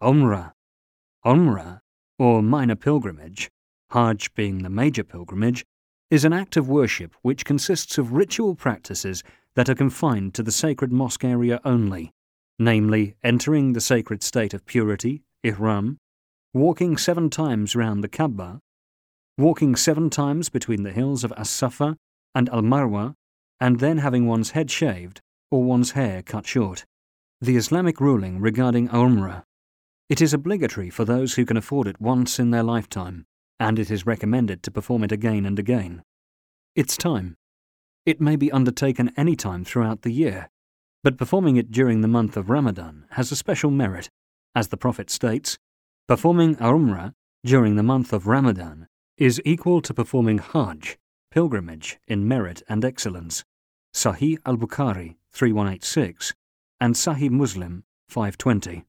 Umrah. Umrah, or minor pilgrimage, Hajj being the major pilgrimage, is an act of worship which consists of ritual practices that are confined to the sacred mosque area only, namely entering the sacred state of purity, ihram, walking seven times round the Kaaba, walking seven times between the hills of As-Safa and Al-Marwa, and then having one's head shaved or one's hair cut short. The Islamic ruling regarding Umrah. It is obligatory for those who can afford it once in their lifetime, and it is recommended to perform it again and again. Its time. It may be undertaken any time throughout the year, but performing it during the month of Ramadan has a special merit. As the Prophet states, performing Umrah during the month of Ramadan is equal to performing Hajj, pilgrimage, in merit and excellence. Sahih al Bukhari 3186 and Sahih Muslim 520.